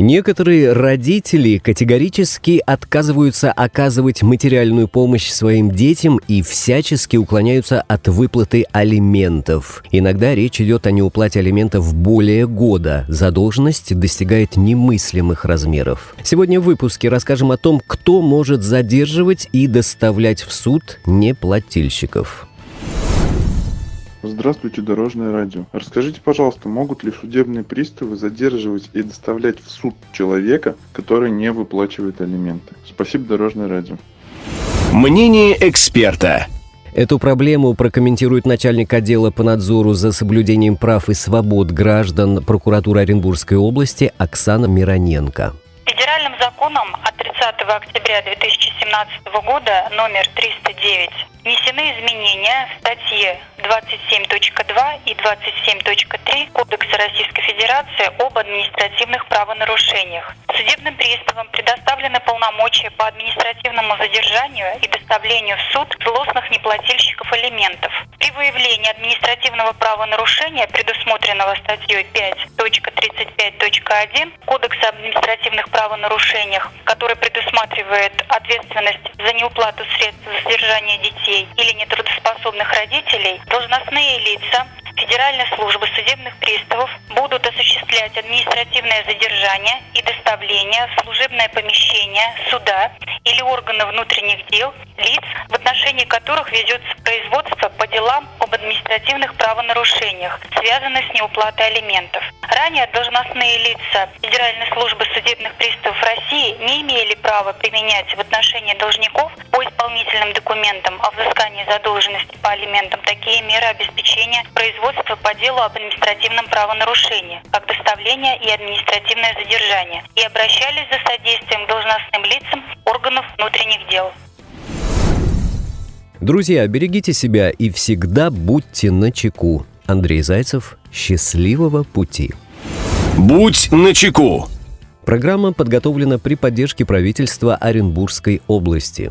Некоторые родители категорически отказываются оказывать материальную помощь своим детям и всячески уклоняются от выплаты алиментов. Иногда речь идет о неуплате алиментов более года. Задолженность достигает немыслимых размеров. Сегодня в выпуске расскажем о том, кто может задерживать и доставлять в суд неплательщиков. Здравствуйте, Дорожное радио. Расскажите, пожалуйста, могут ли судебные приставы задерживать и доставлять в суд человека, который не выплачивает алименты? Спасибо, Дорожное радио. Мнение эксперта. Эту проблему прокомментирует начальник отдела по надзору за соблюдением прав и свобод граждан прокуратуры Оренбургской области Оксана Мироненко. Федеральным законом от 30 октября 2017 года номер 309 внесены изменения в статьи 27.2 и 27.3 Кодекса Российской Федерации об административных правонарушениях. Судебным приставам предоставлены полномочия по административному задержанию и доставлению в суд злостных неплательщиков алиментов. При выявлении административного правонарушения, предусмотренного статьей 5.35.1 Кодекса административных правонарушениях, который предусматривает ответственность за неуплату средств за содержание детей или нетрудоспособных родителей, должностные лица Федеральной службы судебных приставов будут осуществлять административное задержание и доставление в служебное помещение суда или органы внутренних дел лиц, в отношении которых ведется производство по делам об административных правонарушениях, связанных с неуплатой алиментов. Ранее должностные лица Федеральной службы судебных приставов России не имели права применять в отношении должников по исполнительным документам о взыскании задолженности по алиментам такие меры обеспечения производства по делу об административном правонарушении, как доставление и административное задержание, и обращались за содействием должностным лицам органов внутренних дел. Друзья, берегите себя и всегда будьте на чеку. Андрей Зайцев, счастливого пути. Будь начеку. Программа подготовлена при поддержке правительства Оренбургской области.